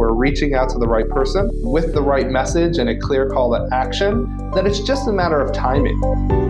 We're reaching out to the right person with the right message and a clear call to action, then it's just a matter of timing.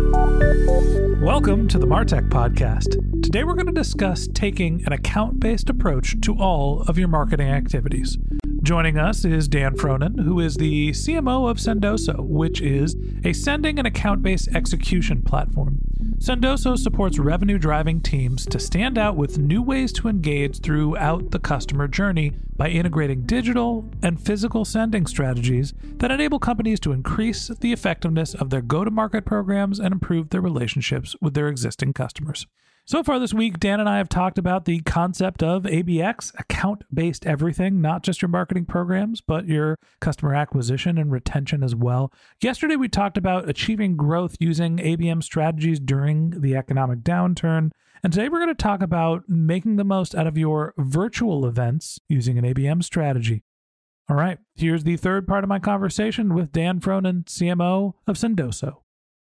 Welcome to the Martech Podcast. Today we're going to discuss taking an account based approach to all of your marketing activities. Joining us is Dan Frohnen, who is the CMO of Sendoso, which is a sending and account based execution platform. Sendoso supports revenue driving teams to stand out with new ways to engage throughout the customer journey by integrating digital and physical sending strategies that enable companies to increase the effectiveness of their go to market programs and improve their relationships with their existing customers. So far this week, Dan and I have talked about the concept of ABX, account based everything, not just your marketing programs, but your customer acquisition and retention as well. Yesterday, we talked about achieving growth using ABM strategies during the economic downturn. And today, we're going to talk about making the most out of your virtual events using an ABM strategy. All right, here's the third part of my conversation with Dan Frohnen, CMO of Sendoso.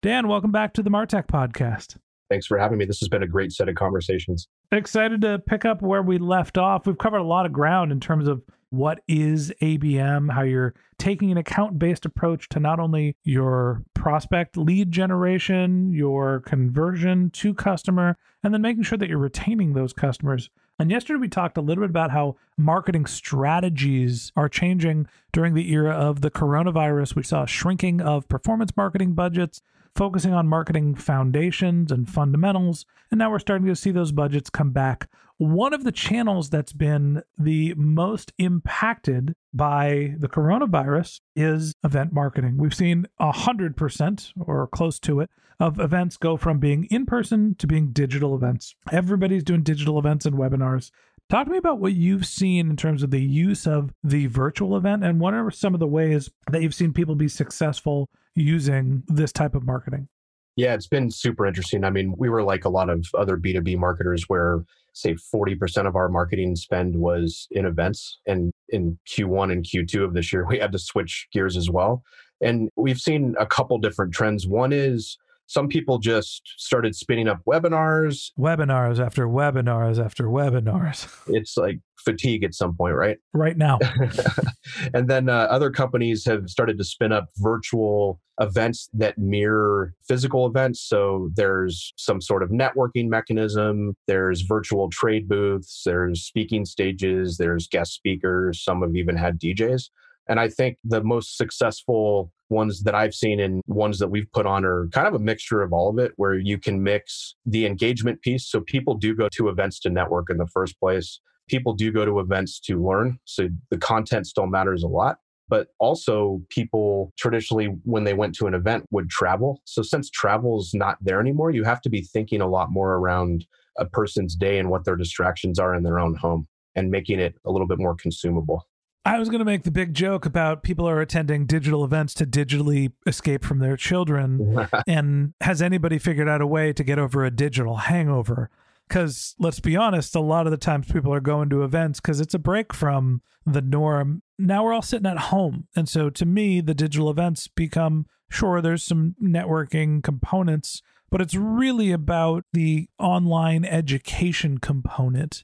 Dan, welcome back to the Martech podcast. Thanks for having me. This has been a great set of conversations. Excited to pick up where we left off. We've covered a lot of ground in terms of what is ABM, how you're taking an account based approach to not only your prospect lead generation, your conversion to customer, and then making sure that you're retaining those customers. And yesterday we talked a little bit about how marketing strategies are changing during the era of the coronavirus. We saw a shrinking of performance marketing budgets focusing on marketing foundations and fundamentals. And now we're starting to see those budgets come back. One of the channels that's been the most impacted by the coronavirus is event marketing. We've seen 100% or close to it of events go from being in person to being digital events. Everybody's doing digital events and webinars. Talk to me about what you've seen in terms of the use of the virtual event and what are some of the ways that you've seen people be successful using this type of marketing? Yeah, it's been super interesting. I mean, we were like a lot of other B2B marketers where, say, 40% of our marketing spend was in events. And in Q1 and Q2 of this year, we had to switch gears as well. And we've seen a couple different trends. One is some people just started spinning up webinars. Webinars after webinars after webinars. It's like fatigue at some point right? Right now. And then uh, other companies have started to spin up virtual events that mirror physical events. So there's some sort of networking mechanism. There's virtual trade booths. There's speaking stages. There's guest speakers. Some have even had djs and I think the most successful ones that I've seen and ones that we've put on are kind of a mixture of all of it, where you can mix the engagement piece. So people do go to events to network in the first place. People do go to events to learn. So the content still matters a lot. But also, people traditionally, when they went to an event, would travel. So, since travel is not there anymore, you have to be thinking a lot more around a person's day and what their distractions are in their own home and making it a little bit more consumable. I was going to make the big joke about people are attending digital events to digitally escape from their children. and has anybody figured out a way to get over a digital hangover? Because let's be honest, a lot of the times people are going to events because it's a break from the norm. Now we're all sitting at home. And so to me, the digital events become sure, there's some networking components, but it's really about the online education component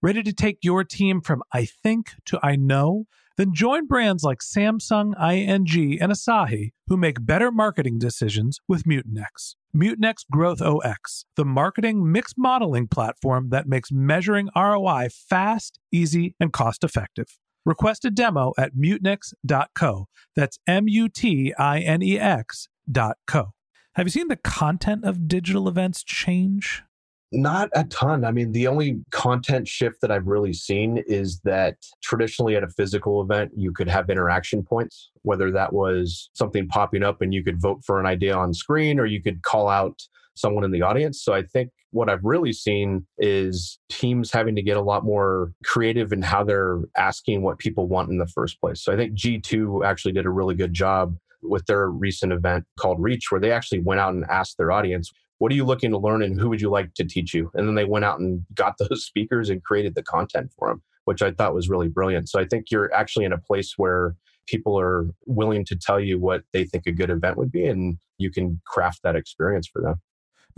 Ready to take your team from I think to I know? Then join brands like Samsung, ING, and Asahi who make better marketing decisions with Mutinex. Mutinex Growth OX, the marketing mix modeling platform that makes measuring ROI fast, easy, and cost effective. Request a demo at mutinex.co. That's M U T I N E X.co. Have you seen the content of digital events change? Not a ton. I mean, the only content shift that I've really seen is that traditionally at a physical event, you could have interaction points, whether that was something popping up and you could vote for an idea on screen or you could call out someone in the audience. So I think what I've really seen is teams having to get a lot more creative in how they're asking what people want in the first place. So I think G2 actually did a really good job with their recent event called Reach, where they actually went out and asked their audience, what are you looking to learn and who would you like to teach you? And then they went out and got those speakers and created the content for them, which I thought was really brilliant. So I think you're actually in a place where people are willing to tell you what they think a good event would be and you can craft that experience for them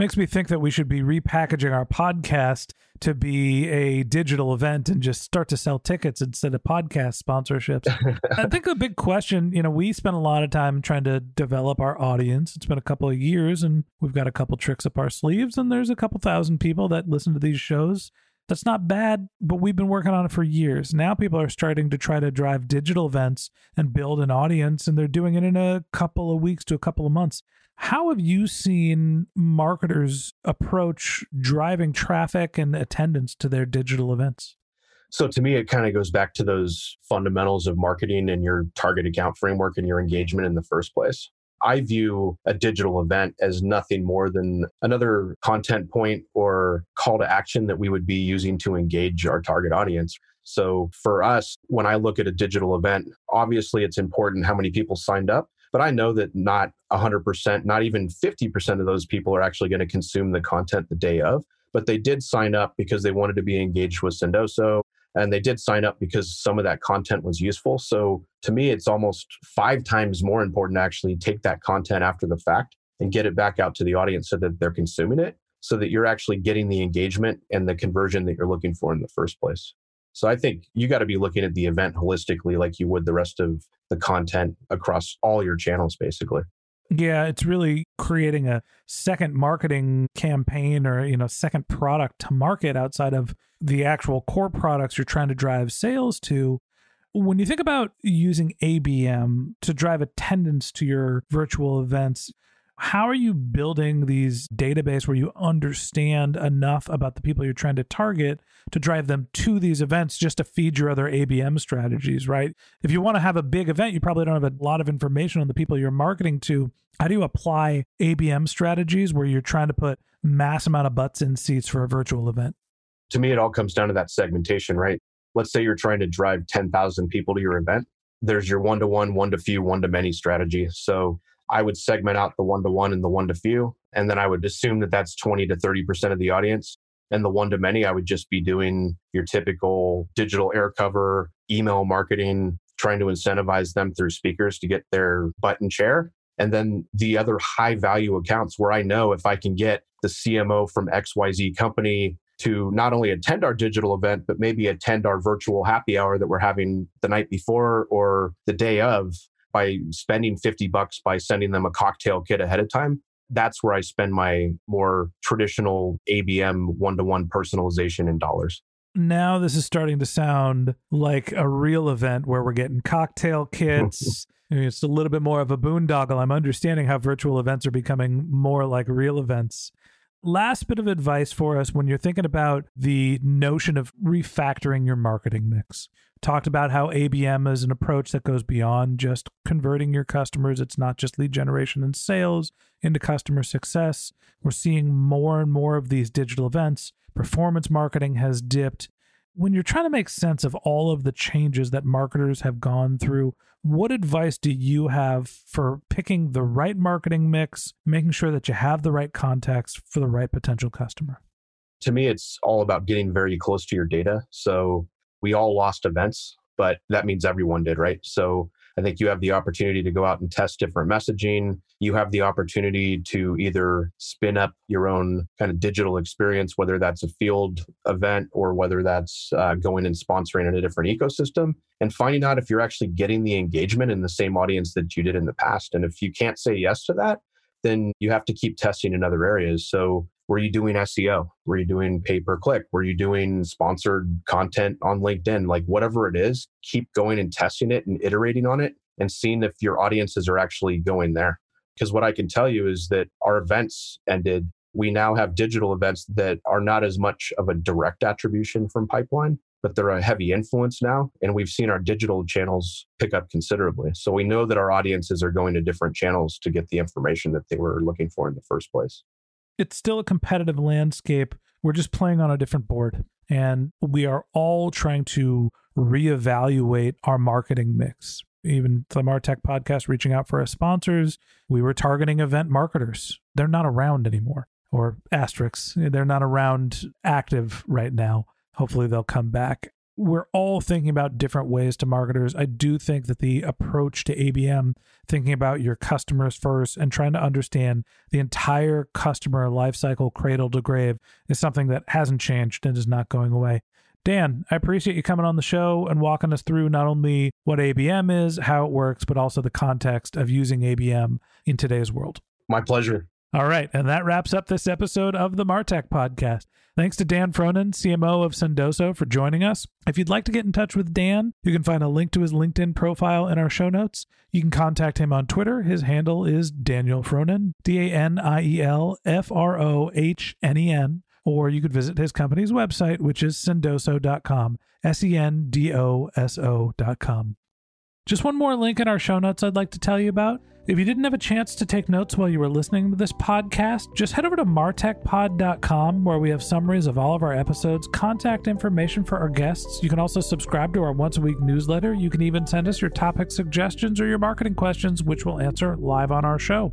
makes me think that we should be repackaging our podcast to be a digital event and just start to sell tickets instead of podcast sponsorships. I think a big question, you know, we spent a lot of time trying to develop our audience. It's been a couple of years and we've got a couple tricks up our sleeves and there's a couple thousand people that listen to these shows. That's not bad, but we've been working on it for years. Now people are starting to try to drive digital events and build an audience, and they're doing it in a couple of weeks to a couple of months. How have you seen marketers approach driving traffic and attendance to their digital events? So to me, it kind of goes back to those fundamentals of marketing and your target account framework and your engagement in the first place. I view a digital event as nothing more than another content point or call to action that we would be using to engage our target audience. So for us, when I look at a digital event, obviously it's important how many people signed up, but I know that not 100%, not even 50% of those people are actually going to consume the content the day of. But they did sign up because they wanted to be engaged with Sendoso. And they did sign up because some of that content was useful. So to me, it's almost five times more important to actually take that content after the fact and get it back out to the audience so that they're consuming it, so that you're actually getting the engagement and the conversion that you're looking for in the first place. So I think you got to be looking at the event holistically like you would the rest of the content across all your channels, basically. Yeah, it's really creating a second marketing campaign or, you know, second product to market outside of the actual core products you're trying to drive sales to. When you think about using ABM to drive attendance to your virtual events, how are you building these database where you understand enough about the people you're trying to target to drive them to these events just to feed your other ABM strategies, right? If you want to have a big event, you probably don't have a lot of information on the people you're marketing to. How do you apply ABM strategies where you're trying to put mass amount of butts in seats for a virtual event? To me, it all comes down to that segmentation, right? Let's say you're trying to drive 10,000 people to your event. There's your one to one, one to few, one to many strategy. So I would segment out the one to one and the one to few. And then I would assume that that's 20 to 30% of the audience. And the one to many, I would just be doing your typical digital air cover, email marketing, trying to incentivize them through speakers to get their button chair. And then the other high value accounts where I know if I can get the CMO from XYZ company to not only attend our digital event, but maybe attend our virtual happy hour that we're having the night before or the day of by spending 50 bucks by sending them a cocktail kit ahead of time. That's where I spend my more traditional ABM one to one personalization in dollars now this is starting to sound like a real event where we're getting cocktail kits. it's a little bit more of a boondoggle. I'm understanding how virtual events are becoming more like real events. Last bit of advice for us when you're thinking about the notion of refactoring your marketing mix. Talked about how ABM is an approach that goes beyond just converting your customers. It's not just lead generation and sales into customer success. We're seeing more and more of these digital events. Performance marketing has dipped. When you're trying to make sense of all of the changes that marketers have gone through, what advice do you have for picking the right marketing mix, making sure that you have the right context for the right potential customer? To me, it's all about getting very close to your data. So we all lost events, but that means everyone did, right? So I think you have the opportunity to go out and test different messaging. You have the opportunity to either spin up your own kind of digital experience, whether that's a field event or whether that's uh, going and sponsoring in a different ecosystem, and finding out if you're actually getting the engagement in the same audience that you did in the past. And if you can't say yes to that, then you have to keep testing in other areas. So were you doing SEO? Were you doing pay per click? Were you doing sponsored content on LinkedIn? Like whatever it is, keep going and testing it and iterating on it and seeing if your audiences are actually going there. Because what I can tell you is that our events ended. We now have digital events that are not as much of a direct attribution from pipeline, but they're a heavy influence now. And we've seen our digital channels pick up considerably. So we know that our audiences are going to different channels to get the information that they were looking for in the first place it's still a competitive landscape. We're just playing on a different board. And we are all trying to reevaluate our marketing mix. Even the Martech podcast reaching out for our sponsors, we were targeting event marketers. They're not around anymore, or asterisks. They're not around active right now. Hopefully, they'll come back we're all thinking about different ways to marketers. I do think that the approach to ABM, thinking about your customers first and trying to understand the entire customer lifecycle cradle to grave is something that hasn't changed and is not going away. Dan, I appreciate you coming on the show and walking us through not only what ABM is, how it works, but also the context of using ABM in today's world. My pleasure. All right, and that wraps up this episode of the Martech podcast. Thanks to Dan Frohnen, CMO of Sendoso, for joining us. If you'd like to get in touch with Dan, you can find a link to his LinkedIn profile in our show notes. You can contact him on Twitter. His handle is Daniel Frohnen, D A N I E L F R O H N E N. Or you could visit his company's website, which is sendoso.com, S E N D O S O.com. Just one more link in our show notes I'd like to tell you about. If you didn't have a chance to take notes while you were listening to this podcast, just head over to martechpod.com where we have summaries of all of our episodes, contact information for our guests. You can also subscribe to our once a week newsletter. You can even send us your topic suggestions or your marketing questions, which we'll answer live on our show.